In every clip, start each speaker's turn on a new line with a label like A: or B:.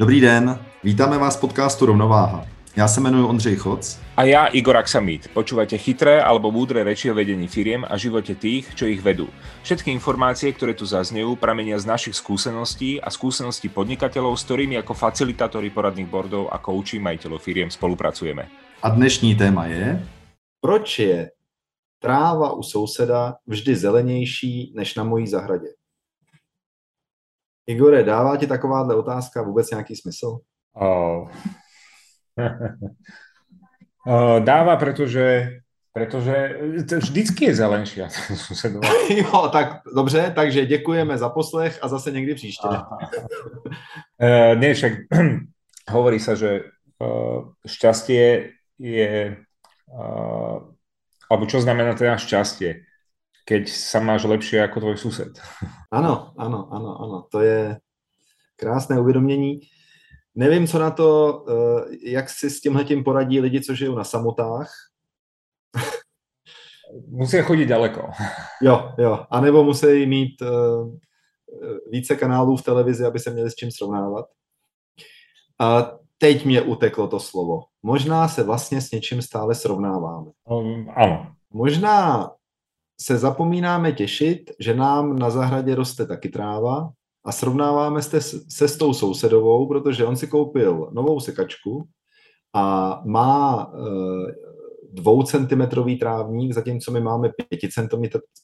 A: Dobrý den, vítáme vás v podcastu Rovnováha. Já se jmenuji Ondřej Choc.
B: A ja Igor Aksamit. Počúvate chytré alebo múdre reči o vedení firiem a živote tých, čo ich vedú. Všetky informácie, ktoré tu zaznejú, pramenia z našich skúseností a skúseností podnikateľov, s ktorými ako facilitátori poradných bordov a kouči majiteľov firiem spolupracujeme.
A: A dnešní téma je...
C: Proč je tráva u souseda vždy zelenější než na mojí zahradě? Igore, dává ti takováhle otázka vůbec nějaký smysl?
B: Oh. Dáva, pretože Pretože to vždycky je susedová.
C: jo, tak dobře, takže děkujeme za poslech a zase někdy příště.
B: uh, nie, však hovorí sa, že uh, šťastie je, uh, alebo čo znamená teda šťastie, keď sa máš lepšie ako tvoj sused.
C: Ano, ano, ano, ano, to je krásné uvědomění. Nevím, co na to, eh, jak si s tímhle tím poradí lidi, co žijou na samotách.
B: musí chodit daleko.
C: Jo, jo. A nebo musí mít uh, více kanálů v televizi, aby se měli s čím srovnávat. A teď mě uteklo to slovo. Možná se vlastně s něčím stále srovnáváme.
B: Um, ano.
C: Možná se zapomínáme těšit, že nám na zahradě roste taky tráva a srovnáváme se, se s tou sousedovou, protože on si koupil novou sekačku a má e, dvoucentimetrový trávník, zatímco my máme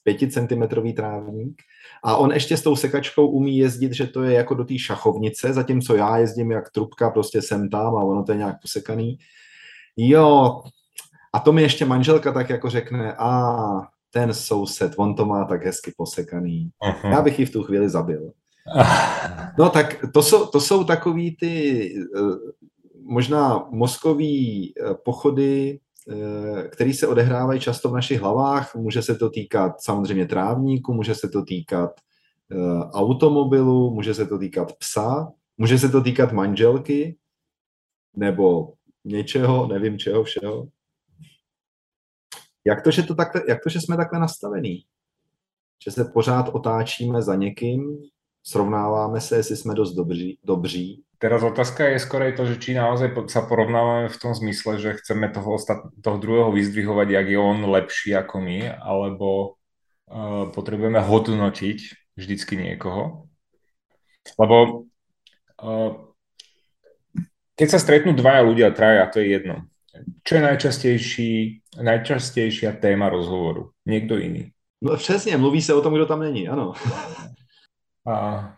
C: pěticentimetrový trávník a on ještě s tou sekačkou umí jezdit, že to je jako do té šachovnice, zatímco já jezdím jak trubka, prostě sem tam a ono to je nějak posekaný. Jo, a to mi ještě manželka tak jako řekne, a ten soused, on to má tak hezky posekaný. Uh-huh. Já bych ji v tu chvíli zabil. No tak to jsou, to jsou takový ty eh, možná mozkový eh, pochody, eh, které se odehrávají často v našich hlavách. Může se to týkat samozřejmě trávníku, může se to týkat automobilu, může se to týkat psa, může se to týkat manželky nebo něčeho, nevím čeho všeho. Jak to, že, to takhle, jak to, že jsme takhle nastavení? Že se pořád otáčíme za někým, srovnáváme se, jestli jsme dost dobří. dobří.
B: Teraz otázka je skoro to, že či naozaj sa porovnávame v tom zmysle, že chceme toho, ostat, toho druhého vyzdvihovať, jak je on lepší ako my, alebo uh, potrebujeme hodnotiť vždycky niekoho. Lebo uh, keď sa stretnú dvaja ľudia, traja, to je jedno. Čo je najčastejší, najčastejšia téma rozhovoru? Niekto iný.
C: No přesně, mluví se o tom, kdo tam není, ano.
B: A,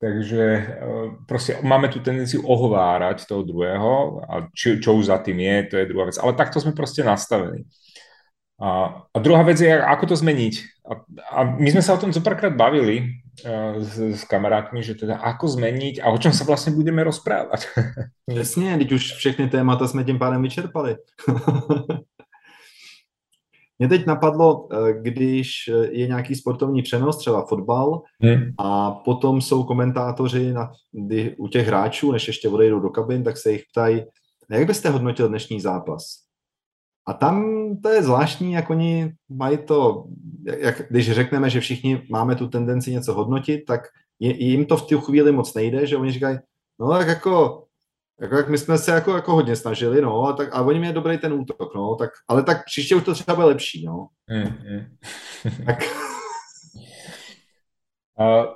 B: takže e, proste máme tu tendenciu ohovárať toho druhého a či, čo už za tým je, to je druhá vec. Ale takto sme proste nastavení. A, a druhá vec je, ako to zmeniť. A, a my sme sa o tom zoparkrát bavili uh, s, s kamarátmi, že teda ako zmeniť a o čom sa vlastne budeme rozprávať.
C: Přesně, teď už všechny témata jsme tím pádem vyčerpali. Mě teď napadlo, eh, když je nějaký sportovní přenos, třeba fotbal, hmm. a potom jsou komentátoři na, kdy, u těch hráčů, než ještě odejdou do kabin, tak se jich ptají, jak byste hodnotil dnešní zápas? A tam to je zvláštní, jak oni mají to, jak, když řekneme, že všichni máme tu tendenci něco hodnotit, tak jim to v tu chvíli moc nejde, že oni říkají, no tak jako jako, jak my jsme se jako, jako hodně snažili, no, a, tak, a oni měli dobrý ten útok, no, tak, ale tak příště už to třeba bude lepší, no. Mm, mm. tak.
B: Uh,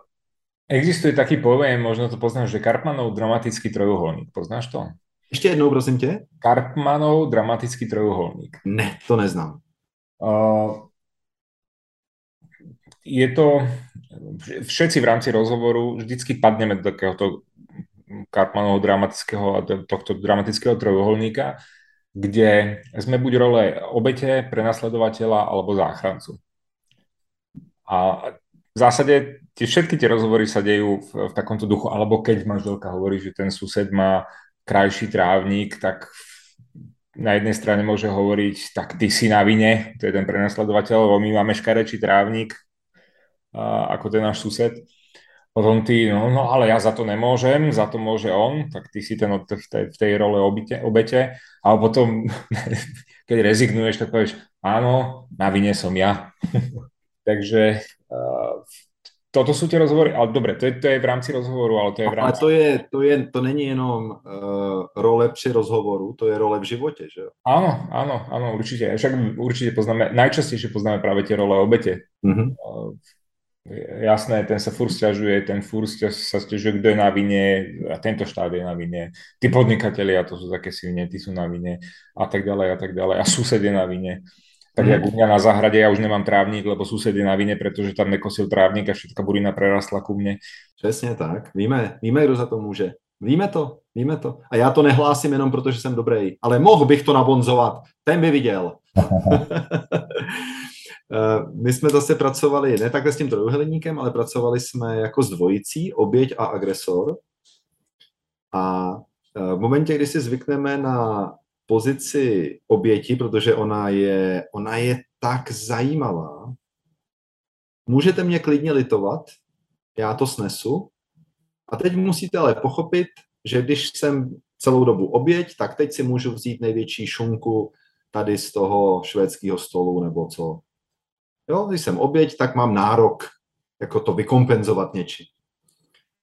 B: existuje taký pojem, možno to poznáš, že Karpmanov dramatický trojuholník. Poznáš to?
C: Ještě jednou, prosím tě.
B: Karpmanov dramatický trojuholník.
C: Ne, to neznám.
B: Uh, je to, všetci v rámci rozhovoru vždycky padneme do takéhoto Karpmanovho dramatického a tohto dramatického trojuholníka, kde sme buď role obete, prenasledovateľa alebo záchrancu. A v zásade tie, všetky tie rozhovory sa dejú v, v takomto duchu, alebo keď manželka hovorí, že ten sused má krajší trávnik, tak na jednej strane môže hovoriť, tak ty si na vine, to je ten prenasledovateľ, lebo my máme škarečí trávnik, a, ako ten náš sused potom ty, no, no ale ja za to nemôžem, za to môže on, tak ty si ten v tej, v tej role obite, obete, ale potom, keď rezignuješ, tak povieš, áno, na vine som ja. Takže uh, toto sú tie rozhovory, ale dobre, to je, to je v rámci rozhovoru, ale to je v rámci...
C: Ale to, je, to, je, to není jenom uh, role při rozhovoru, to je role v životě, že jo?
B: Áno, áno, áno, určite. Však určite poznáme, najčastejšie poznáme práve tie role obete. Mm-hmm. Uh, jasné, ten sa furt stiažuje, ten furt sa stiažuje, kto je na vine, a tento štát je na vine, tí podnikatelia, to sú také silne, tí sú na vine a tak ďalej a tak ďalej a sused je na vine. Tak jak u mňa na záhrade ja už nemám trávnik, lebo sused je na vine, pretože tam nekosil trávnik a všetka burina prerastla ku mne.
C: Přesně tak. Víme, víme, kdo za to může. Víme to, víme to. A já to nehlásím jenom proto, že jsem dobrý, ale mohl bych to nabonzovat. Ten by viděl. Eh, my jsme zase pracovali, ne takhle s tím trojuhelníkem, ale pracovali jsme jako s dvojicí, oběť a agresor. A eh, v momentě, kdy si zvykneme na pozici oběti, protože ona je, ona je tak zajímavá. Můžete mě klidně litovat, já to snesu. A teď musíte ale pochopit, že když jsem celou dobu oběť, tak teď si můžu vzít největší šunku tady z toho švédského stolu nebo co. Jo, když jsem oběť, tak mám nárok jako to vykompenzovat něčím.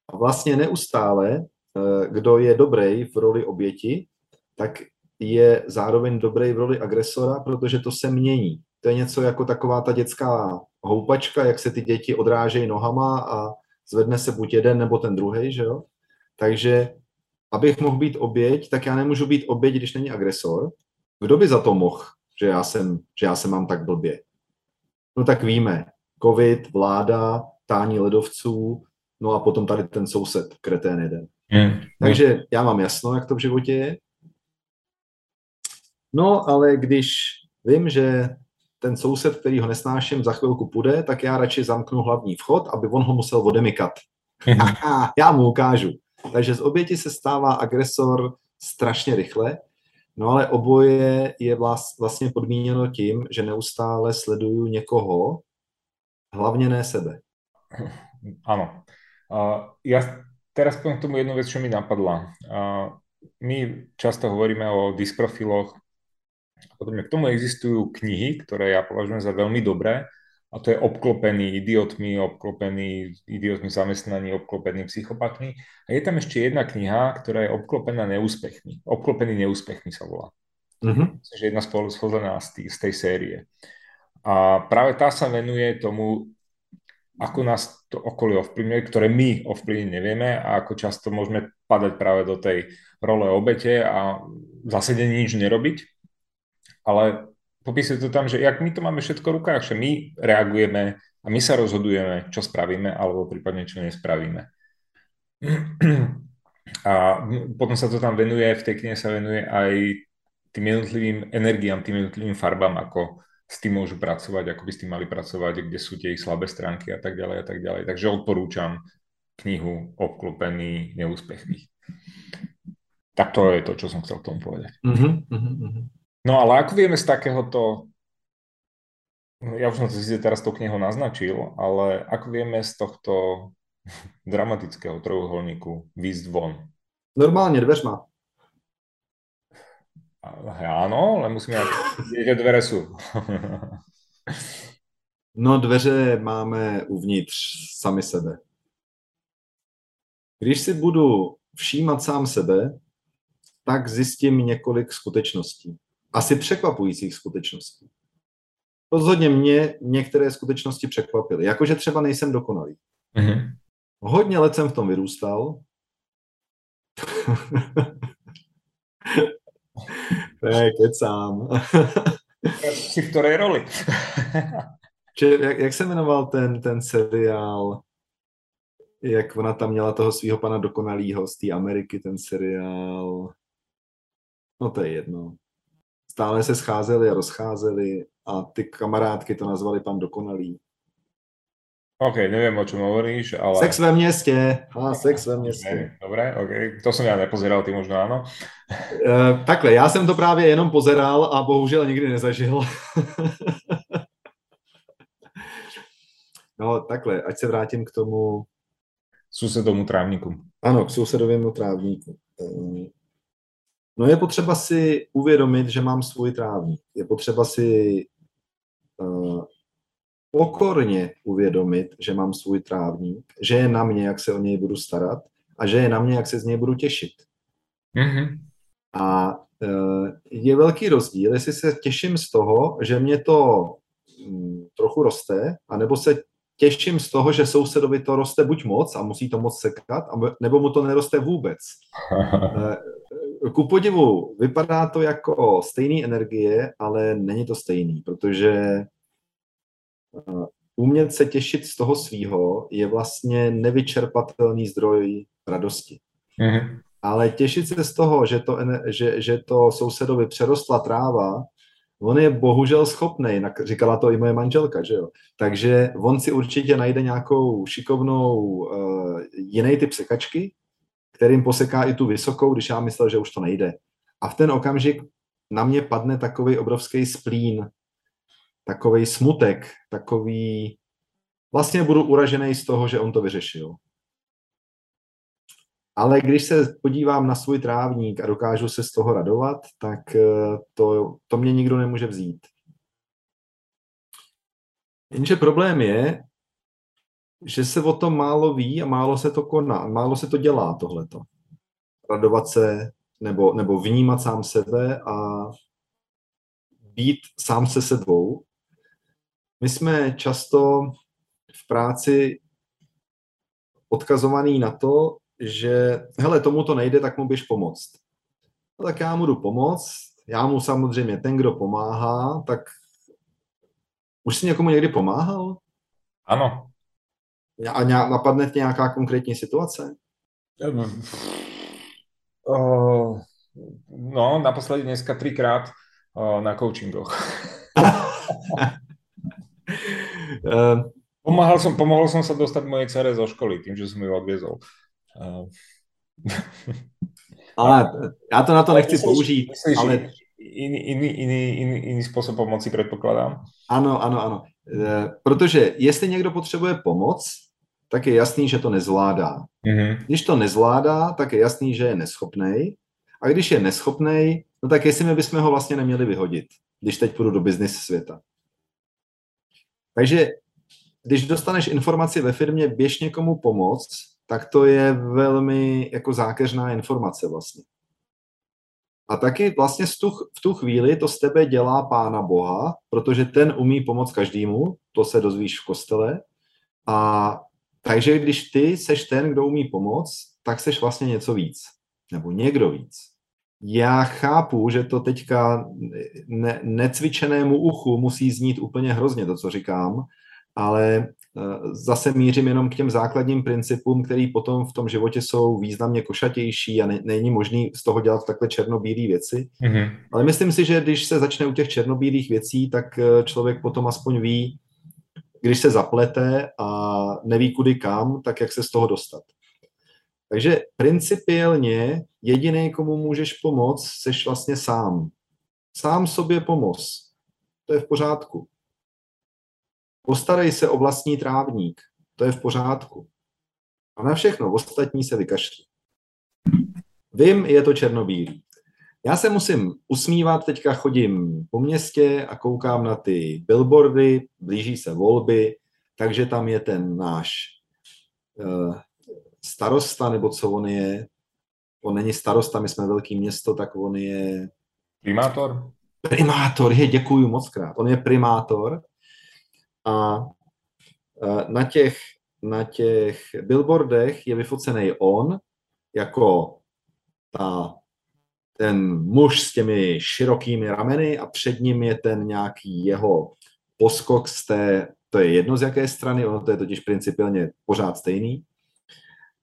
C: A vlastně neustále, eh, kdo je dobrý v roli oběti, tak je zároveň dobrý v roli agresora, protože to se mění. To je něco jako taková ta dětská houpačka, jak se ty děti odrážejí nohama a zvedne se buď jeden nebo ten druhý, že jo? Takže abych mohl být oběť, tak já nemůžu být oběť, když není agresor. Kdo by za to mohl, že já jsem, že já se mám tak blbě? No tak víme. Covid, vláda, tání ledovců, no a potom tady ten soused, kretén jeden. Hmm. Takže já mám jasno, jak to v životě je. No, ale když vím, že ten soused, který ho nesnáším, za chvilku půjde, tak já radši zamknu hlavní vchod, aby on ho musel odemykat. Mhm. já mu ukážu. Takže z oběti se stává agresor strašně rychle, no ale oboje je vlastně podmíněno tím, že neustále sleduju někoho, hlavně ne sebe.
B: Ano. Uh, ja teraz poviem k tomu jednu vec, čo mi napadla. Uh, my často hovoríme o dysprofiloch, potom k tomu existujú knihy, ktoré ja považujem za veľmi dobré, a to je obklopený idiotmi, obklopený idiotmi zamestnaní, obklopený psychopatmi. A je tam ešte jedna kniha, ktorá je obklopená neúspechmi. Obklopený neúspechmi sa volá. Mm-hmm. Myslím, že jedna spolu schodená z, tý, z tej série. A práve tá sa venuje tomu, ako nás to okolie ovplyvňuje, ktoré my ovplyvniť nevieme a ako často môžeme padať práve do tej role obete a zase nič nerobiť ale popisuje to tam, že jak my to máme všetko v rukách, že my reagujeme a my sa rozhodujeme, čo spravíme, alebo prípadne čo nespravíme. A potom sa to tam venuje, v tej knihe sa venuje aj tým jednotlivým energiám, tým jednotlivým farbám, ako s tým môžu pracovať, ako by s tým mali pracovať, kde sú tie ich slabé stránky a tak ďalej a tak ďalej. Takže odporúčam knihu Obklopený neúspechmi. Tak to je to, čo som chcel k tomu povedať. Uh-huh, uh-huh. No ale ako vieme z takéhoto, ja už som to si teraz tou knihou naznačil, ale ako vieme z tohto dramatického trojuholníku výjsť von?
C: Normálne dveřma.
B: Áno, ale musíme, kde dvere sú.
C: no dveře máme uvnitř sami sebe. Když si budu všímat sám sebe, tak zjistím několik skutečností asi překvapujících skutečností. Rozhodně mě některé skutečnosti překvapily. Jakože třeba nejsem dokonalý. Mm-hmm. Hodně let jsem v tom vyrůstal. ne, kecám.
B: Jsi v které roli?
C: Jak, jak se jmenoval ten, ten seriál, jak ona tam měla toho svého pana dokonalýho z té Ameriky, ten seriál. No to je jedno stále se scházeli a rozcházeli a ty kamarádky to nazvali pan dokonalý.
B: OK, neviem, o čom hovoríš, ale...
C: Sex ve městě. A, sex ve městě.
B: Dobre, OK. To som ja nepozeral, ty možno áno.
C: Uh, takhle, já jsem to právě jenom pozeral a bohužel nikdy nezažil. no, takhle, ať se vrátím k tomu...
B: Susedomu trávníku.
C: Ano, k sousedovému trávníku. No je potřeba si uvědomit, že mám svůj trávník. Je potřeba si uh, pokorně uvědomit, že mám svůj trávník, že je na mě, jak se o něj budu starat a že je na mě, jak se z něj budu těšit. Mm-hmm. A e, je velký rozdíl, jestli se těším z toho, že mě to mm, trochu roste, anebo se těším z toho, že sousedovi to roste buď moc a musí to moc sekat, nebo mu to neroste vůbec. Ku podivu, vypadá to jako stejný energie, ale není to stejný, protože e, umět se těšit z toho svýho je vlastně nevyčerpatelný zdroj radosti. Mm-hmm. Ale těšit se z toho, že to, že, že to sousedovi přerostla tráva, on je bohužel schopný, říkala to i moje manželka, že jo. Takže on si určitě najde nějakou šikovnou uh, jiný typ sekačky, kterým poseká i tu vysokou, když já myslel, že už to nejde. A v ten okamžik na mě padne takový obrovský splín, takový smutek, takový... Vlastně budu uražený z toho, že on to vyřešil. Ale když se podívám na svůj trávník a dokážu se z toho radovat, tak eh, to, to mě nikdo nemůže vzít. Jenže problém je, že se o tom málo ví a málo se to koná, málo se to dělá tohleto. Radovat se nebo, nebo vnímat sám sebe a být sám se sebou. My jsme často v práci odkazovaný na to, že hele, tomu to nejde, tak mu běž pomoct. No tak já mu jdu pomoct, já mu samozřejmě ten, kdo pomáhá, tak už jsi někomu někdy pomáhal?
B: Ano.
C: A napadne tě nějaká konkrétní situace?
B: Uh, no, naposledy dneska třikrát uh, na coachingoch. uh, Pomáhal som, pomohol som sa dostať mojej cere zo školy tým, že som ju odviezol.
C: ale já to na to nechci myslíš, použít, myslíš, ale...
B: Iný, iný, iný, iný, iný způsob pomoci předpokládám.
C: Ano, ano, ano. E, protože jestli někdo potřebuje pomoc, tak je jasný, že to nezvládá. Mm-hmm. Když to nezvládá, tak je jasný, že je neschopný. A když je neschopný, no tak jestli my bychom ho vlastně neměli vyhodit, když teď půjdu do business světa. Takže když dostaneš informaci ve firmě, běž někomu pomoct, tak to je velmi jako zákeřná informace vlastně. A taky vlastně tu, v tu chvíli to z tebe dělá Pána Boha, protože ten umí pomoct každému, to se dozvíš v kostele. A takže když ty seš ten, kdo umí pomoct, tak seš vlastně něco víc. Nebo někdo víc. Já chápu, že to teďka ne, necvičenému uchu musí znít úplně hrozně, to, co říkám, ale Eh, zase mířím jenom k těm základním principům, který potom v tom životě jsou významně košatější a ne, není možný z toho dělat takhle černobílé věci. Mm-hmm. Ale myslím si, že když se začne u těch černobílých věcí, tak eh, člověk potom aspoň ví, když se zaplete a neví kudy kam, tak jak se z toho dostat. Takže principiálně jediný, komu můžeš pomoct, seš vlastně sám. Sám sobě pomoz. To je v pořádku. Postarej se o vlastní trávník, to je v pořádku. A na všechno ostatní se vykašli. Vím, je to černobílý. Já se musím usmívat, teďka chodím po městě a koukám na ty billboardy, blíží se volby, takže tam je ten náš uh, starosta, nebo co on je. On není starosta, my jsme velký město, tak on je...
B: Primátor?
C: Primátor, je, děkuju moc krát. On je primátor a na těch, na těch billboardech je vyfocený on jako ta, ten muž s těmi širokými rameny a před ním je ten nějaký jeho poskok z té, to je jedno z jaké strany, ono to je totiž principiálně pořád stejný.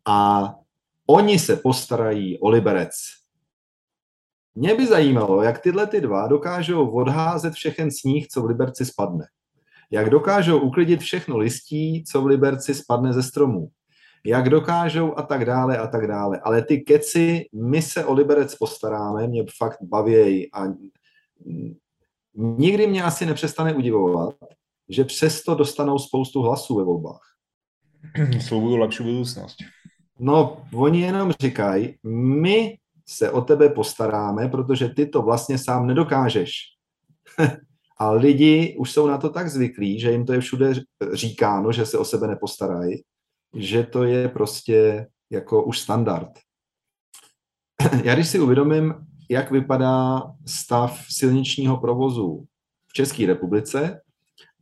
C: A oni se postarají o liberec. Mě by zajímalo, jak tyhle ty dva dokážou odházet všechen sníh, co v Liberci spadne jak dokážou uklidit všechno listí, co v Liberci spadne ze stromů, jak dokážou a tak dále a tak dále. Ale ty keci, my se o Liberec postaráme, mě fakt bavějí a nikdy mě asi nepřestane udivovat, že přesto dostanou spoustu hlasů ve volbách.
B: Slibuju lepší budoucnost.
C: No, oni jenom říkají, my se o tebe postaráme, protože ty to vlastně sám nedokážeš. A lidi už jsou na to tak zvyklí, že jim to je všude říkáno, že se o sebe nepostarají, že to je prostě jako už standard. Já když si uvědomím, jak vypadá stav silničního provozu v České republice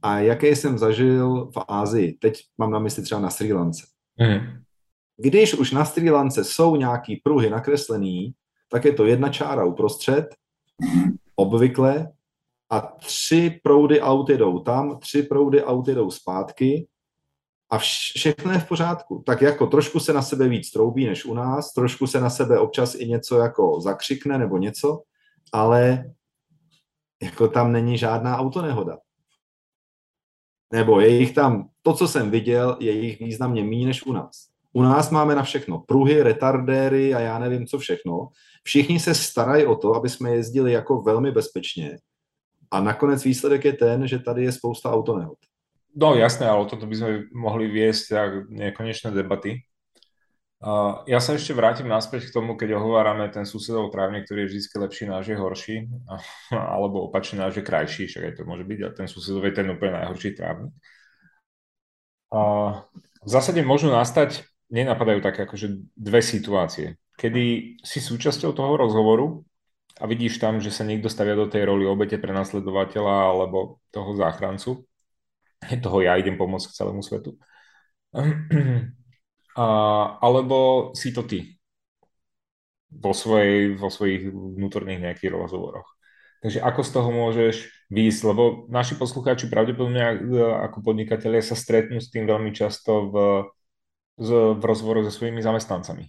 C: a jaké jsem zažil v Ázii, teď mám na mysli třeba na Sri Lance. Mm. Když už na Sri Lance jsou nějaký pruhy nakreslený, tak je to jedna čára uprostřed, obvykle, a tři proudy aut jedou tam, tři proudy aut jedou zpátky a všechno je v pořádku. Tak jako trošku se na sebe víc troubí než u nás, trošku se na sebe občas i něco jako zakřikne nebo něco, ale jako tam není žádná autonehoda. Nebo je jich tam, to, co jsem viděl, je jich významně méně než u nás. U nás máme na všechno pruhy, retardéry a já nevím, co všechno. Všichni se starají o to, aby jsme jezdili jako velmi bezpečně. A nakonec výsledek je ten, že tady je spousta autonehod.
B: No jasné, ale toto by sme mohli viesť tak nekonečné debaty. Uh, ja sa ešte vrátim naspäť k tomu, keď ohovárame ten susedov trávnik, ktorý je vždy lepší, náš je horší, alebo opačne náš je krajší, však aj to môže byť, a ten susedov je ten úplne najhorší trávnik. Uh, v zásade môžu nastať, nenapadajú také akože dve situácie, kedy si súčasťou toho rozhovoru a vidíš tam, že sa niekto stavia do tej roli obete pre nasledovateľa alebo toho záchrancu toho ja idem pomôcť celému svetu. A, alebo si to ty vo, svojej, vo svojich vnútorných nejakých rozhovoroch. Takže ako z toho môžeš výjsť, lebo naši poslucháči pravdepodobne ako podnikatelia sa stretnú s tým veľmi často v, v rozhovoroch so svojimi zamestnancami.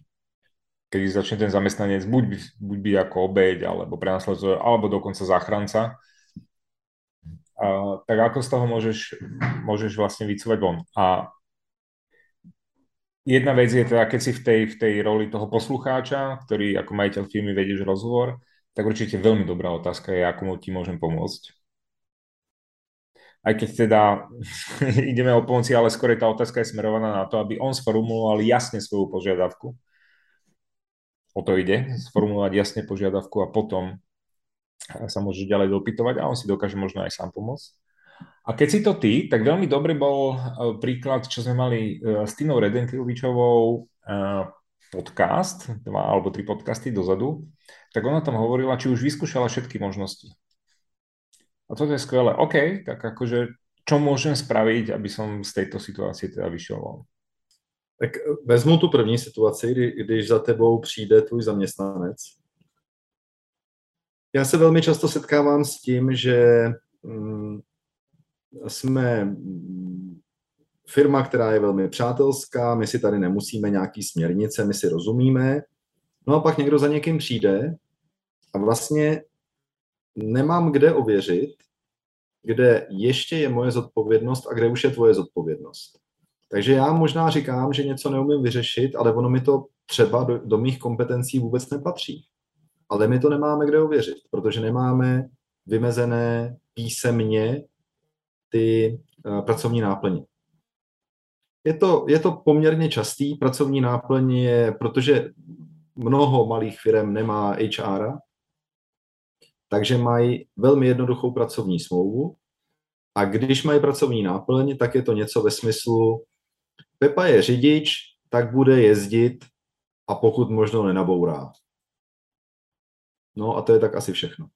B: Keď začne ten zamestnanec buď, buď byť ako obeď, alebo prenasleduje, alebo dokonca záchranca, tak ako z toho môžeš, môžeš vlastne vycúvať von. A jedna vec je teda, keď si v tej, v tej roli toho poslucháča, ktorý ako majiteľ firmy vedieš rozhovor, tak určite veľmi dobrá otázka je, ako ti môžem pomôcť. Aj keď teda ideme o pomoci, ale skôr tá otázka je smerovaná na to, aby on sformuloval jasne svoju požiadavku. O to ide, sformulovať jasne požiadavku a potom sa môže ďalej dopytovať a on si dokáže možno aj sám pomôcť. A keď si to ty, tak veľmi dobrý bol e, príklad, čo sme mali e, s Tinou Redenkovičovou e, podcast, dva alebo tri podcasty dozadu, tak ona tam hovorila, či už vyskúšala všetky možnosti. A toto je skvelé. OK, tak akože čo môžem spraviť, aby som z tejto situácie teda vyšiel von?
C: Tak vezmu tu první situaci, kdy, když za tebou přijde tvůj zaměstnanec já se velmi často setkávám s tím, že mm, jsme firma, která je velmi přátelská, my si tady nemusíme nějaký směrnice, my si rozumíme. No a pak někdo za někým přijde a vlastně nemám kde ověřit, kde ještě je moje zodpovědnost a kde už je tvoje zodpovědnost. Takže já možná říkám, že něco neumím vyřešit, ale ono mi to třeba do, do mých kompetencí vůbec nepatří ale my to nemáme kde ověřit, protože nemáme vymezené písemně ty uh, pracovní náplně. Je to, je to poměrně častý pracovní náplň, je, protože mnoho malých firm nemá HR, takže mají velmi jednoduchou pracovní smlouvu a když mají pracovní náplň, tak je to něco ve smyslu Pepa je řidič, tak bude jezdit a pokud možno nenabourá. No a to je tak asi všechno.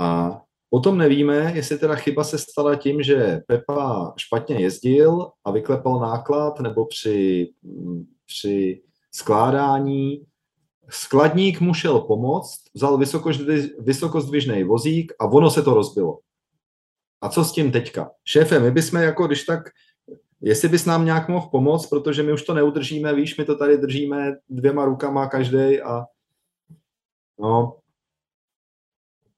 C: A potom nevíme, jestli teda chyba se stala tím, že Pepa špatně jezdil a vyklepal náklad, nebo při, při skládání skladník mu šel pomoct, vzal vysokozdvižný vozík a ono se to rozbilo. A co s tím teďka? Šéfe, my bychom jako, když tak, jestli bys nám nějak mohl pomoct, protože my už to neudržíme, víš, my to tady držíme dvěma rukama každý a No,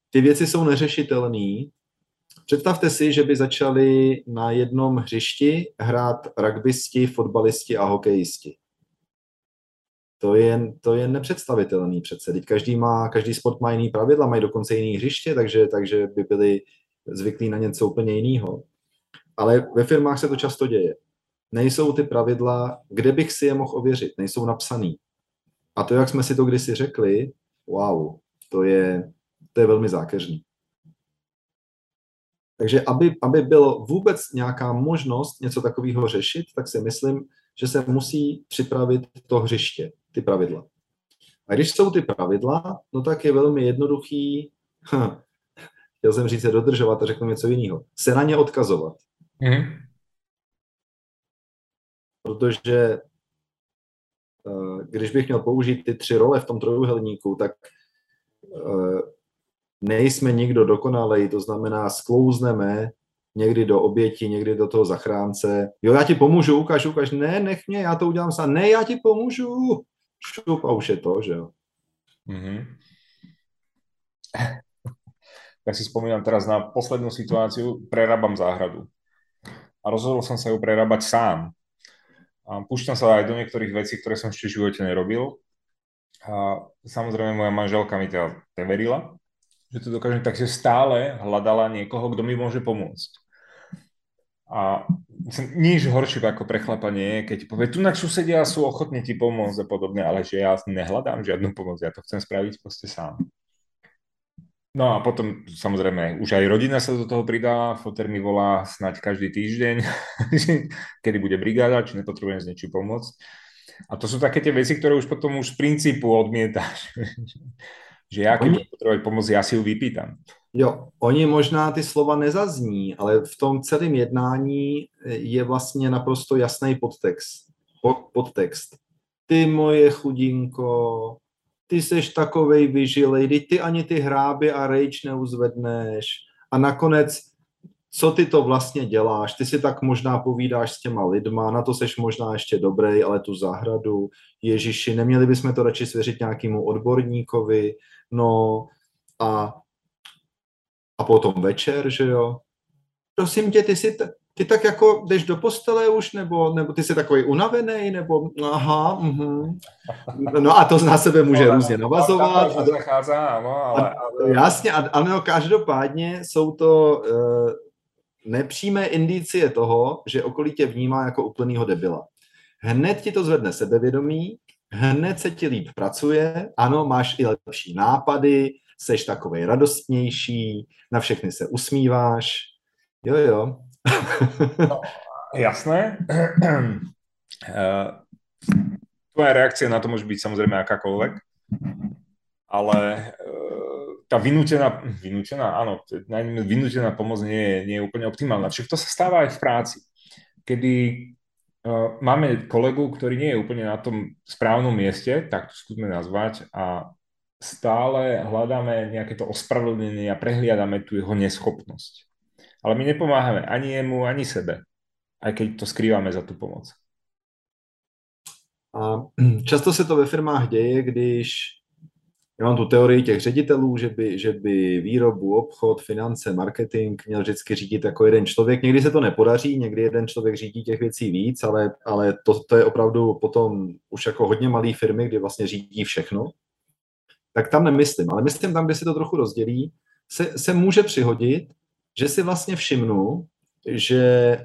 C: ty věci jsou neřešitelné. Představte si, že by začali na jednom hřišti hrát rugbysti, fotbalisti a hokejisti. To je, to je nepředstavitelný přece. Teď každý, má, každý sport má jiný pravidla, mají dokonce jiný hřiště, takže, takže by byli zvyklí na něco úplně jiného. Ale ve firmách se to často děje. Nejsou ty pravidla, kde bych si je mohl ověřit, nejsou napsaný. A to, jak jsme si to kdysi řekli, wow, to je, to je velmi zákeřný. Takže aby, aby bylo vůbec nějaká možnost něco takového řešit, tak si myslím, že se musí připravit to hřiště, ty pravidla. A když jsou ty pravidla, no tak je velmi jednoduchý, hm, chtěl jsem říct se dodržovat a řeknu něco jiného, se na ně odkazovat. Mm. Protože když bych měl použít ty tři role v tom trojuhelníku, tak eh, nejsme nikdo dokonalej, to znamená sklouzneme někdy do oběti, někdy do toho zachránce. Jo, já ti pomůžu, ukáž, ukáž. Ne, nech mě, já to udělám sám. Ne, já ti pomůžu. Šup a už je to, že jo. Mm-hmm.
B: Ja si spomínam teraz na poslednú situáciu, prerábam záhradu. A rozhodol som sa ju prerábať sám. Púšťam sa aj do niektorých vecí, ktoré som ešte v živote nerobil. A samozrejme moja manželka mi teda neverila, že to dokážem, takže stále hľadala niekoho, kto mi môže pomôcť. A nič horšie ako prechlapanie je, keď povie, tu na susedia sú ochotní ti pomôcť a podobne, ale že ja nehľadám žiadnu pomoc, ja to chcem spraviť proste sám. No a potom samozrejme už aj rodina sa do toho pridá, foter mi volá snať každý týždeň, kedy bude brigáda, či nepotrebujem s niečím pomôcť. A to sú také tie veci, ktoré už potom už z princípu odmietáš. že já, když oni... potřebuji pomoc, já si ju vypýtam.
C: Jo, oni možná ty slova nezazní, ale v tom celém jednání je vlastně naprosto jasný podtext. podtext. Ty moje chudinko, ty seš takovej vyžilej, ty, ty ani ty hráby a rejč neuzvedneš. A nakonec, co ty to vlastně děláš? Ty si tak možná povídáš s těma lidma, na to seš možná ještě dobrý, ale tu zahradu, Ježiši, neměli bychom to radši svěřit nějakému odborníkovi, no a, a potom večer, že jo. Prosím tě, ty si, t- ty tak jako jdeš do postele už, nebo, nebo ty jsi takový unavený, nebo aha, uh-huh. no a to na sebe může no, různě navazovat.
B: A, no, ale,
C: ale... Jasně, a, ale no, každopádně jsou to uh, nepřímé indicie toho, že okolí tě vnímá jako úplnýho debila. Hned ti to zvedne sebevědomí, hned se ti líp pracuje, ano, máš i lepší nápady, seš takovej radostnější, na všechny se usmíváš, jo, jo,
B: no, jasné. Eh, tvoja reakcia na to môže byť samozrejme akákoľvek, ale eh, tá vynútená, vynútená, áno, vynútená pomoc nie je, nie je úplne optimálna. Čiže to sa stáva aj v práci, kedy uh, máme kolegu, ktorý nie je úplne na tom správnom mieste, tak to skúsme nazvať, a stále hľadáme nejaké to ospravedlnenie a prehliadame tu jeho neschopnosť. Ale my nepomáhame ani jemu, ani sebe, aj keď to skrýváme za tu pomoc.
C: A často se to ve firmách děje, když já mám tu teorii těch ředitelů, že by, že by výrobu, obchod, finance, marketing měl vždycky řídit jako jeden člověk. Někdy se to nepodaří, někdy jeden člověk řídí těch věcí víc, ale, ale to, to je opravdu potom už jako hodně malé firmy, kdy vlastně řídí všechno. Tak tam nemyslím, ale myslím tam, kde se to trochu rozdělí, se, se může přihodit, že si vlastně všimnu, že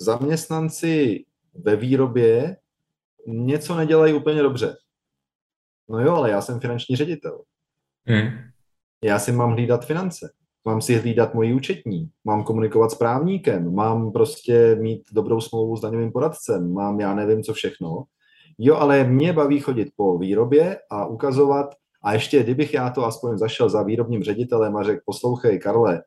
C: zaměstnanci ve výrobě něco nedělají úplně dobře. No jo, ale já jsem finanční ředitel. Hmm. Já si mám hlídat finance. Mám si hlídat moji účetní, mám komunikovat s právníkem, mám prostě mít dobrou smlouvu s daňovým poradcem, mám já nevím co všechno. Jo, ale mě baví chodit po výrobě a ukazovat, a ještě kdybych já to aspoň zašel za výrobním ředitelem a řekl, poslouchej Karle,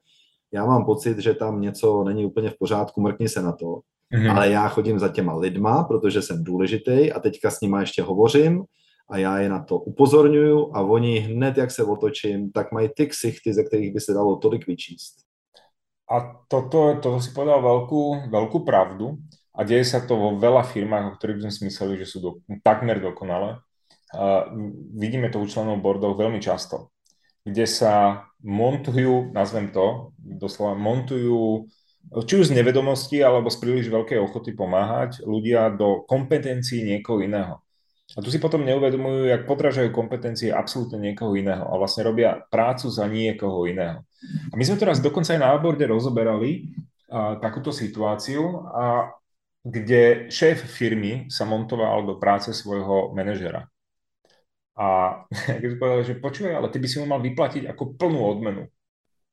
C: já mám pocit, že tam něco není úplně v pořádku, mrkni se na to. Mm-hmm. Ale já chodím za těma lidma, protože jsem důležitý a teďka s nima ještě hovořím a já je na to upozorňuju a oni hned, jak se otočím, tak mají ty ksichty, ze kterých by se dalo tolik vyčíst.
B: A toto, toto si povedal veľkú, veľkú pravdu a deje sa to vo veľa firmách, o ktorých sme si mysleli, že sú do, takmer dokonalé. Uh, vidíme to u členov boardov veľmi často kde sa montujú, nazvem to, doslova montujú či už z nevedomosti alebo z príliš veľkej ochoty pomáhať ľudia do kompetencií niekoho iného. A tu si potom neuvedomujú, jak podražajú kompetencie absolútne niekoho iného a vlastne robia prácu za niekoho iného. A my sme teraz dokonca aj na aborde rozoberali a, takúto situáciu, a, kde šéf firmy sa montoval do práce svojho manažera. A keď povedal, že počúvaj, ale ty by si mu mal vyplatiť ako plnú odmenu.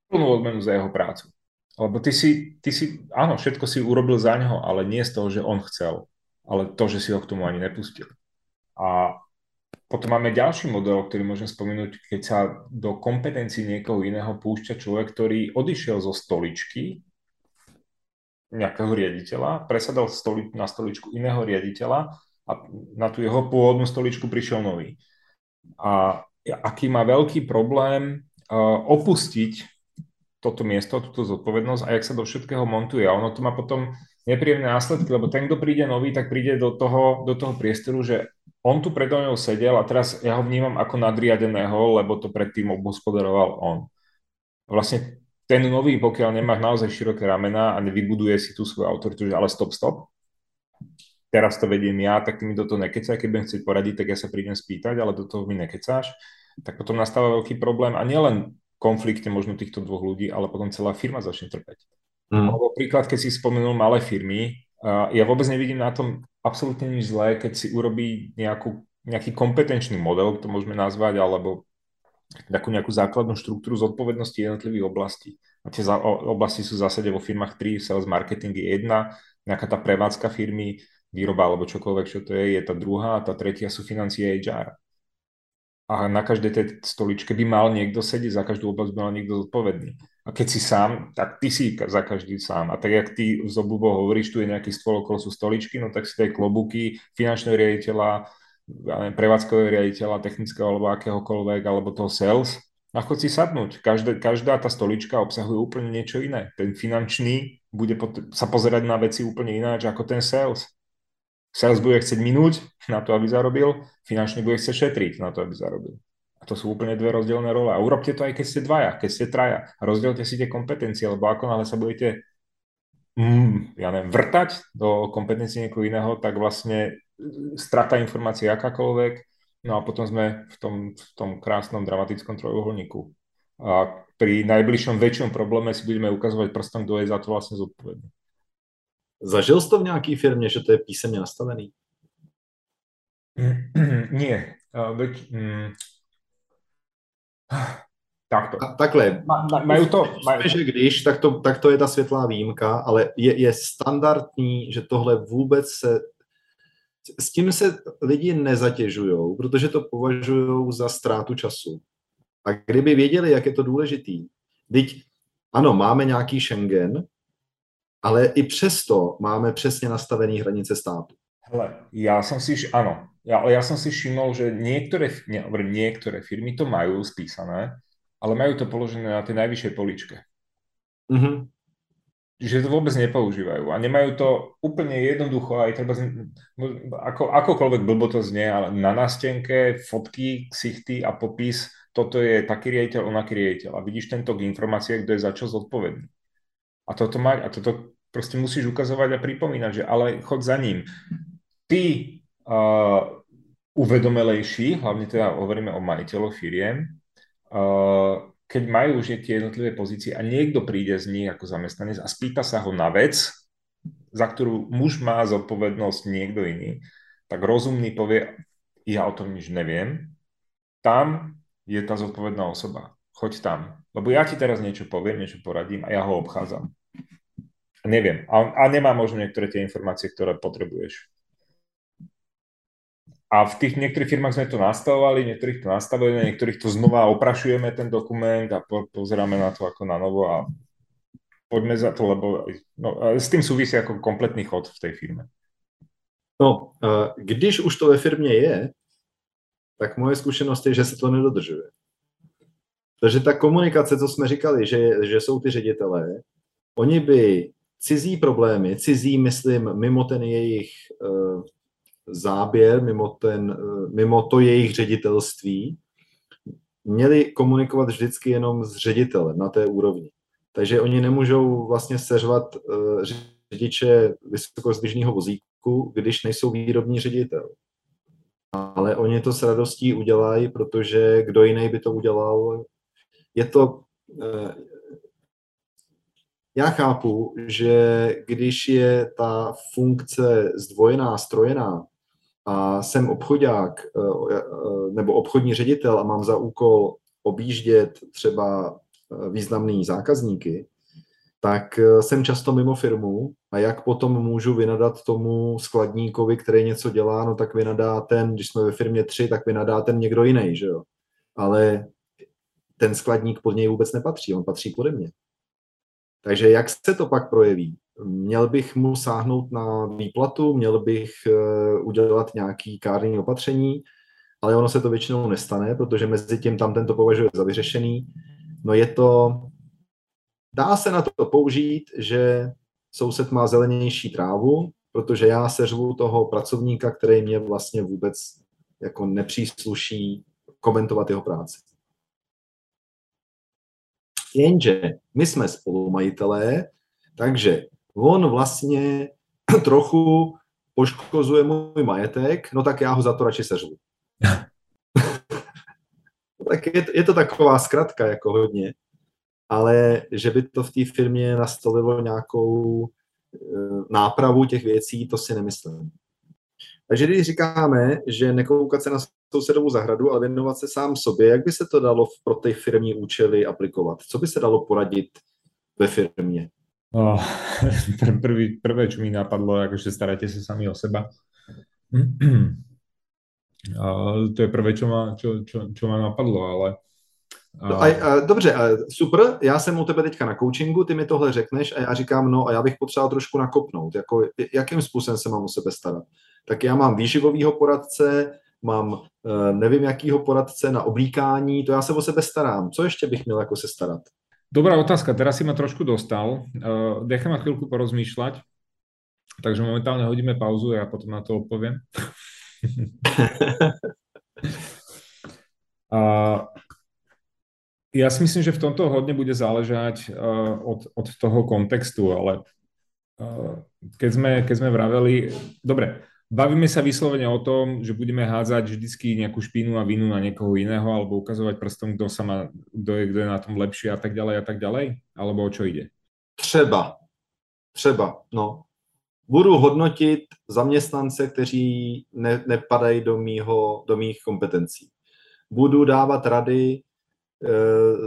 B: Plnú odmenu za jeho prácu. Lebo ty si, ty si, áno, všetko si urobil za neho, ale nie z toho, že on chcel, ale to, že si ho k tomu ani nepustil. A potom máme ďalší model, ktorý môžem spomenúť, keď sa do kompetencií niekoho iného púšťa človek, ktorý odišiel zo stoličky nejakého riaditeľa, presadal stoli, na stoličku iného riaditeľa a na tú jeho pôvodnú stoličku prišiel nový. A aký má veľký problém uh, opustiť toto miesto, túto zodpovednosť a jak sa do všetkého montuje. A ono to má potom nepríjemné následky, lebo ten, kto príde nový, tak príde do toho, do toho priestoru, že on tu predo mňou sedel a teraz ja ho vnímam ako nadriadeného, lebo to predtým obhospodaroval on. Vlastne ten nový, pokiaľ nemá naozaj široké ramena a nevybuduje si tú svoju autoritu, že ale stop, stop, teraz to vediem ja, tak ty mi do toho nekecaj, keď budem chcieť poradiť, tak ja sa prídem spýtať, ale do toho mi nekecáš, tak potom nastáva veľký problém a nielen konflikte možno týchto dvoch ľudí, ale potom celá firma začne trpeť. Mm. Alebo príklad, keď si spomenul malé firmy, ja vôbec nevidím na tom absolútne nič zlé, keď si urobí nejakú, nejaký kompetenčný model, to môžeme nazvať, alebo takú nejakú základnú štruktúru zodpovednosti jednotlivých oblastí. A tie oblasti sú v zásade vo firmách 3, sales marketing je jedna, nejaká tá prevádzka firmy, výroba alebo čokoľvek, čo to je, je tá druhá a tá tretia sú financie HR a na každej tej stoličke by mal niekto sedieť, za každú oblasť by mal niekto zodpovedný. A keď si sám, tak ty si za každý sám. A tak, jak ty z obubo hovoríš, tu je nejaký stôl, okolo sú stoličky, no tak si tej klobúky finančného riaditeľa, prevádzkového riaditeľa, technického alebo akéhokoľvek, alebo toho sales, a chod si sadnúť. Každá, každá tá stolička obsahuje úplne niečo iné. Ten finančný bude pot- sa pozerať na veci úplne ináč ako ten sales. Sales bude chcieť minúť na to, aby zarobil, finančný bude chcieť šetriť na to, aby zarobil. A to sú úplne dve rozdielne role. A urobte to aj keď ste dvaja, keď ste traja. A rozdielte si tie kompetencie, lebo ako náhle sa budete mm, ja neviem, vrtať do kompetencie niekoho iného, tak vlastne strata informácie akákoľvek, no a potom sme v tom, v tom krásnom dramatickom trojuholníku. A pri najbližšom väčšom probléme si budeme ukazovať prstom, kto je za to vlastne zodpovedný.
C: Zažil jsi to v nějaké firmě, že to je písemně nastavený?
B: Nie. Uh, veď, mm, takto.
C: A, takhle.
B: Ma, ma, majú to... Majú...
C: Že když, tak to, tak to je ta světlá výjimka, ale je, je standardní, že tohle vůbec se s tím se lidi nezatěžují, protože to považují za ztrátu času. A kdyby věděli, jak je to důležitý, teď ano, máme nějaký Schengen, ale i přesto máme přesně nastavený hranice státu.
B: Hele, ja som si, ja, ale ja som si všimol, že niektoré, nie, niektoré firmy to majú spísané, ale majú to položené na tej najvyššej poličke. Mm-hmm. Že to vôbec nepoužívajú a nemajú to úplne jednoducho, aj treba, ako, akokoľvek blbo to znie, ale na nástenke fotky, ksichty a popis, toto je taký riaditeľ, onaký riaditeľ. A vidíš tento informácie, kto je za čo zodpovedný. A toto, má, a toto proste musíš ukazovať a pripomínať, že ale chod za ním. Ty uh, uvedomelejší, hlavne teda hovoríme o majiteľoch firiem, uh, keď majú už tie jednotlivé pozície a niekto príde z nich ako zamestnanec a spýta sa ho na vec, za ktorú muž má zodpovednosť niekto iný, tak rozumný povie, ja o tom nič neviem, tam je tá zodpovedná osoba. Choď tam. Lebo ja ti teraz niečo poviem, niečo poradím a ja ho obchádzam. Neviem. A, a nemám možno niektoré tie informácie, ktoré potrebuješ. A v tých niektorých firmách sme to nastavovali, niektorých to nastavujeme, niektorých to znova oprašujeme ten dokument a po, pozeráme na to ako na novo a poďme za to, lebo no, s tým súvisí ako kompletný chod v tej firme.
C: No, když už to ve firmě je, tak moje zkušenost je, že se to nedodržuje. Takže ta komunikace, co jsme říkali, že, že jsou ty ředitelé, oni by cizí problémy, cizí, myslím, mimo ten jejich uh, záběr, mimo, ten, uh, mimo to jejich ředitelství, měli komunikovat vždycky jenom s ředitelem na té úrovni. Takže oni nemůžou vlastně seřvat uh, řidiče vysokozdvižního vozíku, když nejsou výrobní ředitel. Ale oni to s radostí udělají, protože kdo jiný by to udělal, je to, eh, já chápu, že když je ta funkce zdvojená, strojená a jsem obchodák eh, eh, nebo obchodní ředitel a mám za úkol objíždět třeba významný zákazníky, tak jsem často mimo firmu a jak potom můžu vynadat tomu skladníkovi, který něco dělá, no tak vynadá ten, když jsme ve firmě tři, tak vynadá ten někdo jiný, že jo. Ale ten skladník pod něj vůbec nepatří, on patří pode mě. Takže jak se to pak projeví? Měl bych mu sáhnout na výplatu, měl bych eh, udělat nějaký kárný opatření, ale ono se to většinou nestane, protože mezi tím tam tento považuje za vyřešený. No je to, dá se na to použít, že soused má zelenější trávu, protože já seřvu toho pracovníka, který mě vlastně vůbec jako nepřísluší komentovat jeho práci. Jenže my jsme spolumajitelé, takže on vlastně trochu poškozuje můj majetek, no tak já ho za to radši seřvu. tak je, je to taková zkratka jako hodně, ale že by to v té firmě nastolilo nějakou e, nápravu těch věcí, to si nemyslím. Takže když říkáme, že nekoukat se na sousedovou zahradu, ale věnovat se sám sobě, jak by se to dalo pro ty firmní účely aplikovat? Co by se dalo poradit ve firmě?
B: Oh, prvý, prvé, čo mi napadlo, akože staráte sa sami o seba. A to je prvé, čo ma, čo, čo, čo ma napadlo, ale...
C: A... No a, a, dobře, a, super, já jsem u tebe teďka na coachingu, ty mi tohle řekneš a já říkám, no a já bych potřeboval trošku nakopnout, jako jakým způsobem se mám o sebe starat. Tak já mám výživovýho poradce, mám e, nevím jakýho poradce na oblíkání, to já se o sebe starám. Co ještě bych měl jako se starat?
B: Dobrá otázka, teraz si ma trošku dostal. Uh, Nechám ma chvíľku porozmýšľať, takže momentálne hodíme pauzu a ja potom na to odpoviem. uh, ja si myslím, že v tomto hodne bude záležať uh, od, od toho kontextu, ale keď, sme, keď sme vraveli, dobre, Bavíme sa vyslovene o tom, že budeme hádzať vždycky nejakú špínu a vinu na niekoho iného alebo ukazovať prstom, kto sa má, kto je, kto je na tom lepší a tak ďalej a tak ďalej? Alebo o čo ide?
C: Třeba. Třeba, no. Budu hodnotit zaměstnance, kteří ne, nepadají do, mýho, do mých kompetencí. Budu dávat rady e,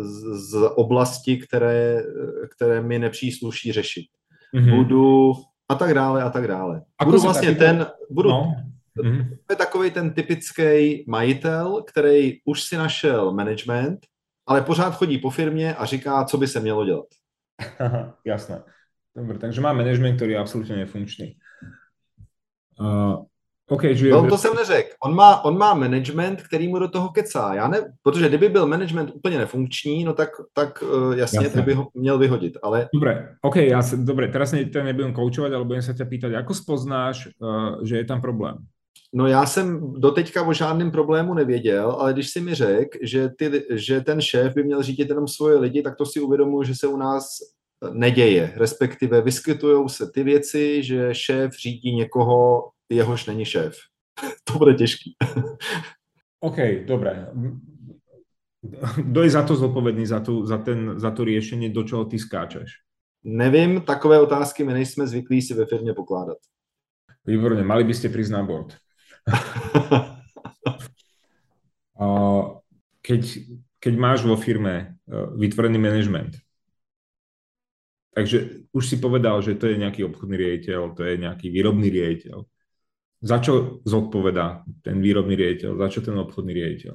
C: z, z oblasti, které, které mi nepřísluší řešit. Mm-hmm. Budu a tak dále a tak dále. A budu vlastně taky... ten, budu, no. Mm-hmm. To je takový ten typický majitel, který už si našel management, ale pořád chodí po firmě a říká, co by se mělo dělat.
B: jasné. Dobre, takže má management, který je absolutně nefunkčný. Uh,
C: Okay, že no, to jsem neřekl. On má, on má management, který mu do toho kecá. Já ne, protože kdyby byl management úplně nefunkční, no tak, tak uh, jasně, jasně. by ho měl vyhodit, ale...
B: Dobre, OK, já se, dobre, teraz ne, nebudem koučovat, ale budem se tě pýtat, jako spoznáš, uh, že je tam problém?
C: No já jsem doteďka o žádném problému nevěděl, ale když si mi řekl, že, ty, že ten šéf by měl řídit jenom svoje lidi, tak to si uvědomuji, že se u nás neděje. Respektive vyskytují se ty věci, že šéf řídí někoho jehož není šéf. to bude těžký.
B: OK, dobré. Kdo je za to zodpovědný, za, tu, za, ten, za to riešenie, do čeho ty skáčeš?
C: Nevím, takové otázky my nejsme zvyklí si ve firmě pokládat.
B: Výborně, mali byste prísť na board. keď, keď máš vo firme e, vytvorený management, takže už si povedal, že to je nejaký obchodný riaditeľ, to je nejaký výrobný riaditeľ za čo zodpovedá ten výrobný riaditeľ, za čo ten obchodný riaditeľ?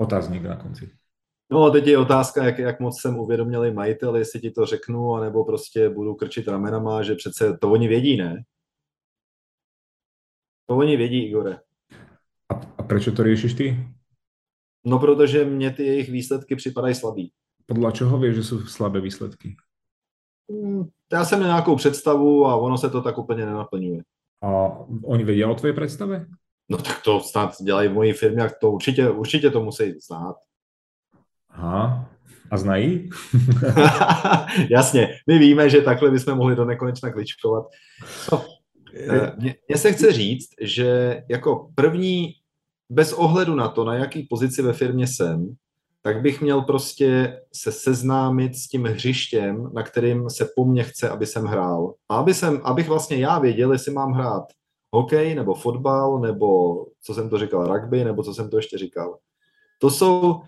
B: Otázník na konci.
C: No a teď je otázka, jak, jak moc jsem uvědomili majitel, jestli ti to řeknu, anebo prostě budu krčit ramenama, že přece to oni vědí, ne? To oni vědí, Igore.
B: A, a proč to řešíš ty?
C: No, protože mě ty jejich výsledky připadají slabý.
B: Podle čeho víš, že jsou slabé výsledky?
C: Hmm, já jsem měl nějakou představu a ono se to tak úplně nenaplňuje.
B: A oni vědí o tvoje představě?
C: No tak to snad dělají v mojí firmě, to určitě, určitě to musí znát.
B: Aha, a znají?
C: Jasně, my víme, že takhle bychom mohli do nekonečna kličkovat. No, eh, mně se chce říct, že jako první, bez ohledu na to, na jaký pozici ve firmě jsem, tak bych měl prostě se seznámit s tím hřištěm, na kterým se po mně chce, aby jsem hrál. A aby jsem, abych vlastně já věděl, jestli mám hrát hokej, nebo fotbal, nebo co jsem to říkal, rugby, nebo co jsem to ještě říkal. To jsou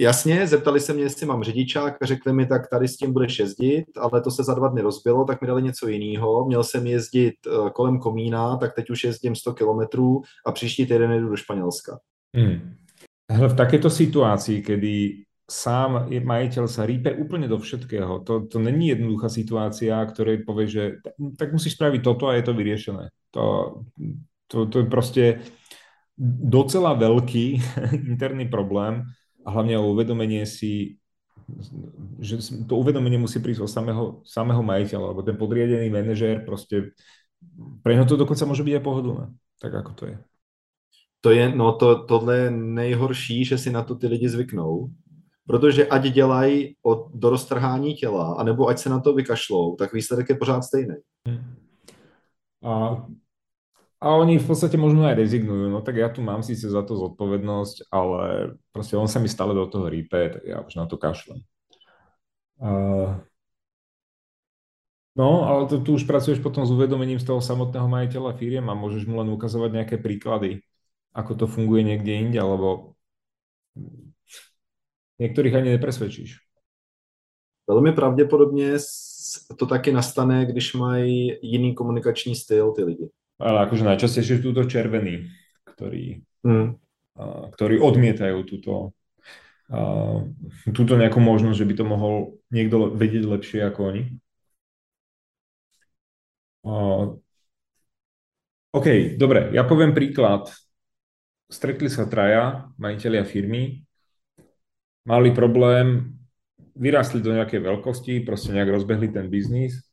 C: Jasně, zeptali se mě, jestli mám řidičák a řekli mi, tak tady s tím budeš jezdit, ale to se za dva dny rozbilo, tak mi dali něco jiného. Měl jsem jezdit eh, kolem Komína, tak teď už jezdím 100 kilometrů a příští týden jdu do Španělska. Hmm.
B: V takéto situaci, kdy sám majiteľ sa rýpe úplne do všetkého. To, to není jednoduchá situácia, ktorej povie, že tak musíš spraviť toto a je to vyriešené. To, to, to je proste docela veľký interný problém a hlavne o uvedomenie si, že to uvedomenie musí prísť od samého, samého majiteľa, lebo ten podriadený manažér proste pre neho to dokonca môže byť aj pohodlné, tak ako to je.
C: To je, no to, tohle je nejhorší, že si na to ty lidi zvyknou, protože ať dělají od, do roztrhání těla, anebo ať se na to vykašlou, tak výsledek je pořád stejný.
B: A, a oni v podstate možno aj rezignujú, no tak ja tu mám síce za to zodpovednosť, ale proste on sa mi stále do toho rýpe, tak ja už na to kašlem. Uh, no, ale to, tu už pracuješ potom s uvedomením z toho samotného majiteľa firiem a môžeš mu len ukazovať nejaké príklady, ako to funguje niekde inde, alebo Některých ani nepresvědčíš.
C: Velmi pravděpodobně to taky nastane, když mají jiný komunikační styl ty lidi.
B: Ale akože najčastejšie je túto červený, ktorý, hmm. a, ktorí odmietajú túto, a, túto nejakú možnosť, že by to mohol niekto vedieť lepšie ako oni. A, OK, dobre, ja poviem príklad. Stretli sa traja majiteľia firmy, mali problém, vyrastli do nejakej veľkosti, proste nejak rozbehli ten biznis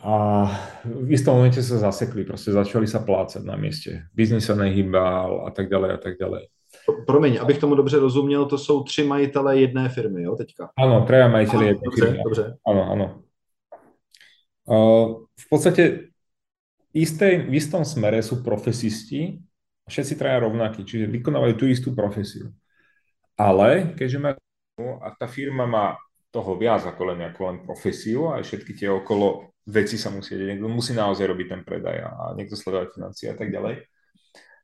B: a v istom momente sa zasekli, proste začali sa plácať na mieste. Biznis sa nehýbal a tak ďalej a tak ďalej.
C: Promiň, abych tomu dobře rozuměl, to jsou tři majitelé jedné firmy, jo, teďka?
B: Ano, traja majiteľi jednej
C: dobře, firmy. Dobře.
B: Áno, áno. Uh, v podstate isté, v istom smere sú profesisti, všetci traja rovnakí, čiže vykonávajú tú istú profesiu. Ale keďže má a tá firma má toho viac ako len nejakú len profesiu a všetky tie okolo veci sa musí deť. Niekto musí naozaj robiť ten predaj a niekto sledovať financie a tak ďalej.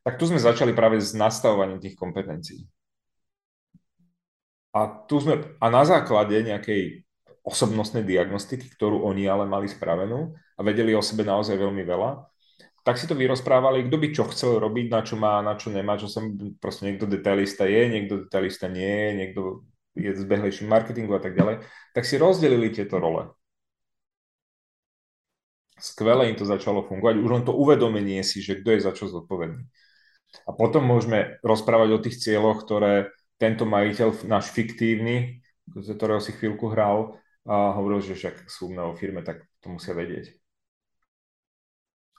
B: Tak tu sme začali práve s nastavovaním tých kompetencií. A, tu sme, a na základe nejakej osobnostnej diagnostiky, ktorú oni ale mali spravenú a vedeli o sebe naozaj veľmi veľa, tak si to vyrozprávali, kto by čo chcel robiť, na čo má, na čo nemá, čo sa proste niekto detailista je, niekto detailista nie je, niekto je zbehlejší marketingu a tak ďalej, tak si rozdelili tieto role. Skvele im to začalo fungovať, už len to uvedomenie si, že kto je za čo zodpovedný. A potom môžeme rozprávať o tých cieľoch, ktoré tento majiteľ, náš fiktívny, ktorého si chvíľku hral, a hovoril, že však sú vo firme, tak to musia vedieť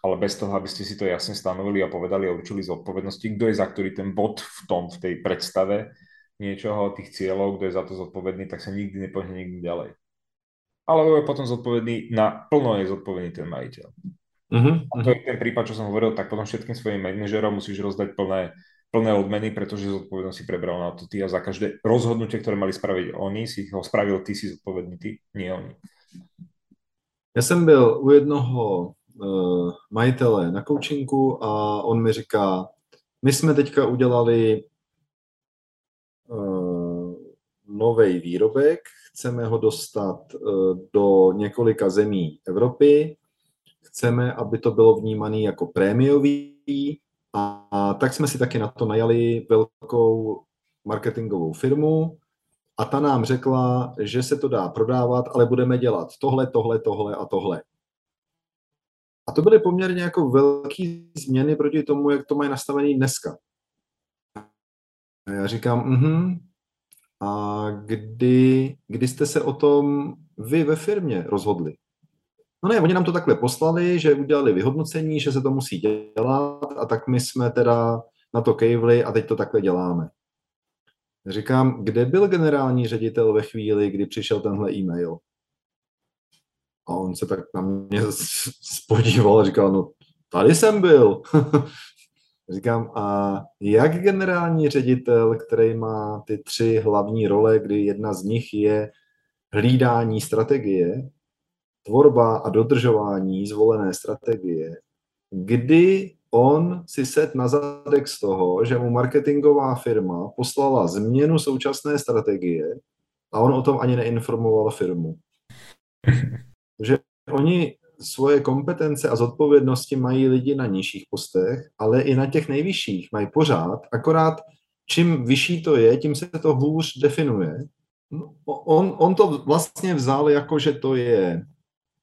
B: ale bez toho, aby ste si to jasne stanovili a povedali a určili zodpovednosti, kto je za ktorý ten bod v tom, v tej predstave niečoho, tých cieľov, kto je za to zodpovedný, tak sa nikdy nepohne nikdy ďalej. Ale je potom zodpovedný, na plno je zodpovedný ten majiteľ. Uh-huh. A to je ten prípad, čo som hovoril, tak potom všetkým svojim manažerom musíš rozdať plné, plné odmeny, pretože zodpovednosť si prebral na to ty a za každé rozhodnutie, ktoré mali spraviť oni, si ho spravil ty, si zodpovedný ty, nie oni.
C: Já jsem byl u jednoho uh, majitele na coachingu a on mi říká, my jsme teďka udělali uh, eh, nový výrobek, chceme ho dostat uh, do několika zemí Evropy, chceme, aby to bylo vnímané jako prémiový a, a tak jsme si taky na to najali velkou marketingovou firmu a ta nám řekla, že se to dá prodávat, ale budeme dělat tohle, tohle, tohle a tohle. A to byly poměrně jako velké změny proti tomu, jak to mají nastavený dneska. A já říkám, mhm, a kdy, kdy jste se o tom vy ve firmě rozhodli? No ne, oni nám to takhle poslali, že udělali vyhodnocení, že se to musí dělat a tak my jsme teda na to kejvli a teď to takhle děláme. Říkám, kde byl generální ředitel ve chvíli, kdy přišel tenhle e-mail? A on se tak na mě spodíval a říkal, no tady jsem byl. Říkám, a jak generální ředitel, který má ty tři hlavní role, kdy jedna z nich je hlídání strategie, tvorba a dodržování zvolené strategie, kdy on si set na zadek z toho, že mu marketingová firma poslala změnu současné strategie a on o tom ani neinformoval firmu. že oni svoje kompetence a zodpovědnosti mají lidi na nižších postech, ale i na těch nejvyšších mají pořád, akorát čím vyšší to je, tím se to hůř definuje. No, on, on to vlastně vzal jako, že to je,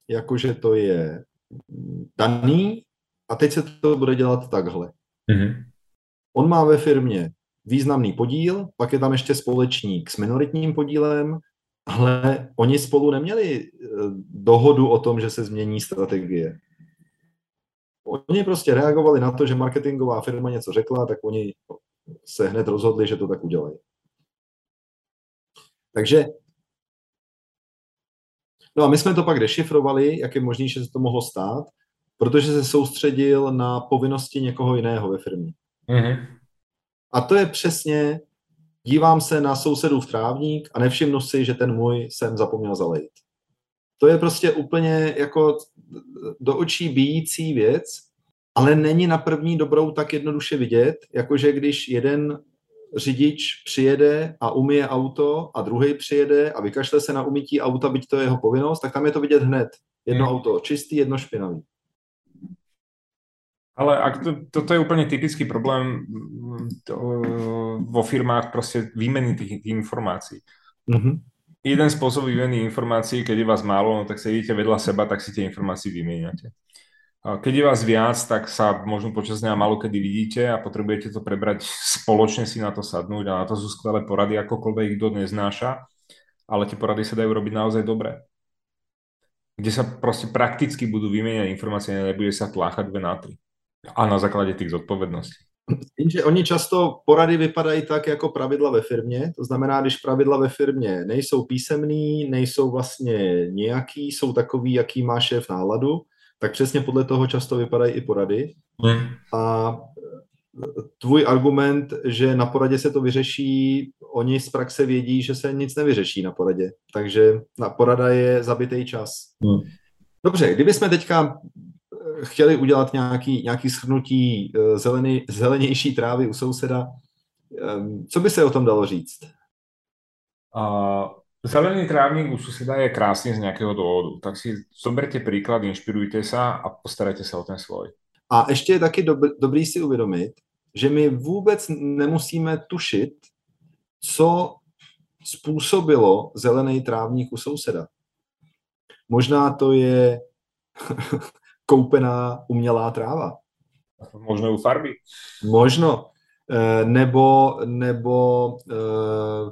C: jako, že to je daný a teď se to bude dělat takhle. Mm-hmm. On má ve firmě významný podíl, pak je tam ještě společník s minoritním podílem, ale oni spolu neměli eh, dohodu o tom, že se změní strategie. Oni prostě reagovali na to, že marketingová firma něco řekla, tak oni se hned rozhodli, že to tak udělají. Takže No a my jsme to pak dešifrovali, jak je možné, že se to mohlo stát, protože se soustředil na povinnosti někoho jiného ve firmě. Mm-hmm. A to je přesně, dívám se na sousedův trávník a nevšimnu si, že ten můj jsem zapomněl zalejt. To je prostě úplně jako do očí bíjící věc, ale není na první dobrou tak jednoduše vidět, jakože když jeden řidič přijede a umije auto a druhý přijede a vykašle se na umytí auta, byť to je jeho povinnost, tak tam je to vidět hned. Jedno hmm. auto čistý, jedno špinavý.
B: Ale ak to, toto je úplne typický problém to, vo firmách proste výmeny tých, tých informácií. Mm-hmm. Jeden spôsob výmeny informácií, keď je vás málo, no tak sedíte vedľa seba, tak si tie informácie vymieňate. Keď je vás viac, tak sa možno počas dňa malo kedy vidíte a potrebujete to prebrať spoločne si na to sadnúť a na to sú skvelé porady, akokoľvek ich kto neznáša, ale tie porady sa dajú robiť naozaj dobre. Kde sa proste prakticky budú vymieňať informácie, nebude sa tláchať dve na tri. A na základě těch zodpovědností.
C: Jenže oni často porady vypadají tak jako pravidla ve firmě, to znamená, když pravidla ve firmě nejsou písemný, nejsou vlastně nějaký, jsou takový, jaký má šéf náladu, tak přesně podle toho často vypadají i porady. Hmm. A tvůj argument, že na poradě se to vyřeší, oni z praxe vědí, že se nic nevyřeší na poradě. Takže na porada je zabitý čas. Hmm. Dobře, kdybychom teďka chtěli udělat nějaký, nějaký shrnutí eh, zelený, zelenější trávy u souseda. Co by se o tom dalo říct?
B: Uh, zelený trávník u suseda je krásný z nějakého důvodu, tak si zoberte příklad, inšpirujte se a postarajte se o ten svůj.
C: A ještě je taky dob- dobrý si uvědomit, že my vůbec nemusíme tušit, co způsobilo zelený trávník u souseda. Možná to je koupená umělá tráva.
B: Možno u farby.
C: Možno. Eh, nebo, nebo eh,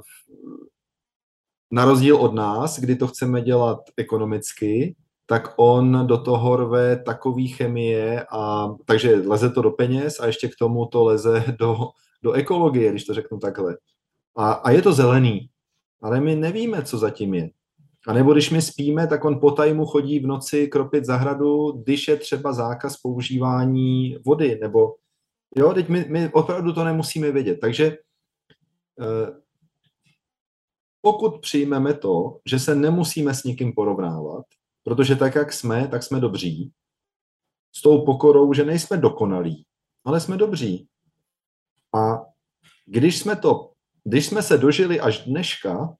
C: na rozdíl od nás, kdy to chceme dělat ekonomicky, tak on do toho rve takový chemie a takže leze to do peněz a ještě k tomu to leze do, do ekologie, když to řeknu takhle. A, a je to zelený, ale my nevíme, co zatím je. A nebo když my spíme, tak on po tajmu chodí v noci kropit zahradu, když je třeba zákaz používání vody, nebo jo, teď my, my opravdu to nemusíme vědět. Takže eh, pokud přijmeme to, že se nemusíme s nikým porovnávat, protože tak, jak jsme, tak jsme dobří, s tou pokorou, že nejsme dokonalí, ale jsme dobří. A když jsme to, když jsme se dožili až dneška,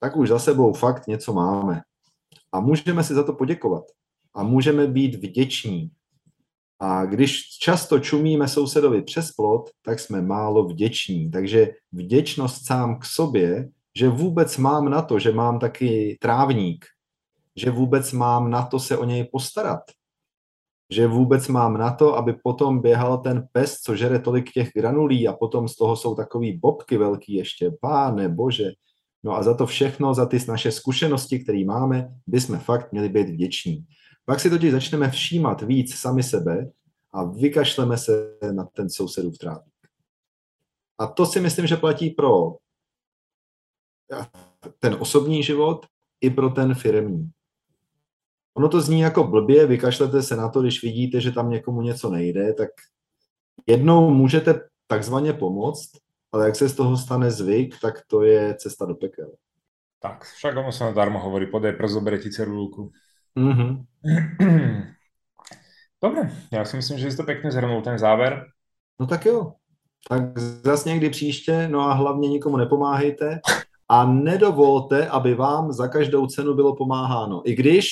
C: tak už za sebou fakt něco máme. A můžeme si za to poděkovat. A můžeme být vděční. A když často čumíme sousedovi přes plot, tak jsme málo vděční. Takže vděčnost sám k sobě, že vůbec mám na to, že mám taky trávník, že vůbec mám na to se o něj postarat, že vůbec mám na to, aby potom běhal ten pes, co žere tolik těch granulí a potom z toho jsou takový bobky velký ještě. Páne bože, No a za to všechno, za ty naše zkušenosti, které máme, bychom fakt měli být vděční. Pak si totiž začneme všímat víc sami sebe a vykašleme se na ten sousedův trávník. A to si myslím, že platí pro ten osobní život i pro ten firmní. Ono to zní jako blbě, vykašlete se na to, když vidíte, že tam někomu něco nejde, tak jednou můžete takzvaně pomoct, ale jak se z toho stane zvyk, tak to je cesta do pekel.
B: Tak, však ono se nadarmo hovorí, podej prst, zobere ti cerulku. Mm-hmm. Dobre, já si myslím, že jsi to pěkně zhrnul, ten záver.
C: No tak jo. Tak zase někdy příště, no a hlavně nikomu nepomáhejte a nedovolte, aby vám za každou cenu bylo pomáháno. I když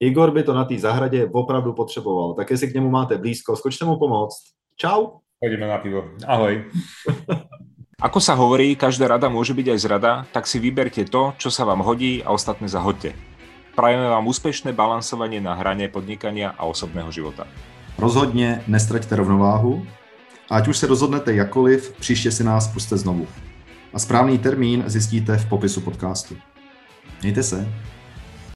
C: Igor by to na té zahradě opravdu potřeboval. Tak jestli k němu máte blízko, skočte mu pomoct. Čau.
B: Pojďme na pivo. Ahoj. Ako sa hovorí, každá rada môže byť aj zrada, tak si vyberte to, čo sa vám hodí a ostatné zahoďte. Prajeme vám úspešné balansovanie na hrane podnikania a osobného života.
A: Rozhodně nestraťte rovnováhu a ať už se rozhodnete jakoliv, příště si nás puste znovu. A správný termín zjistíte v popisu podcastu. Mějte se.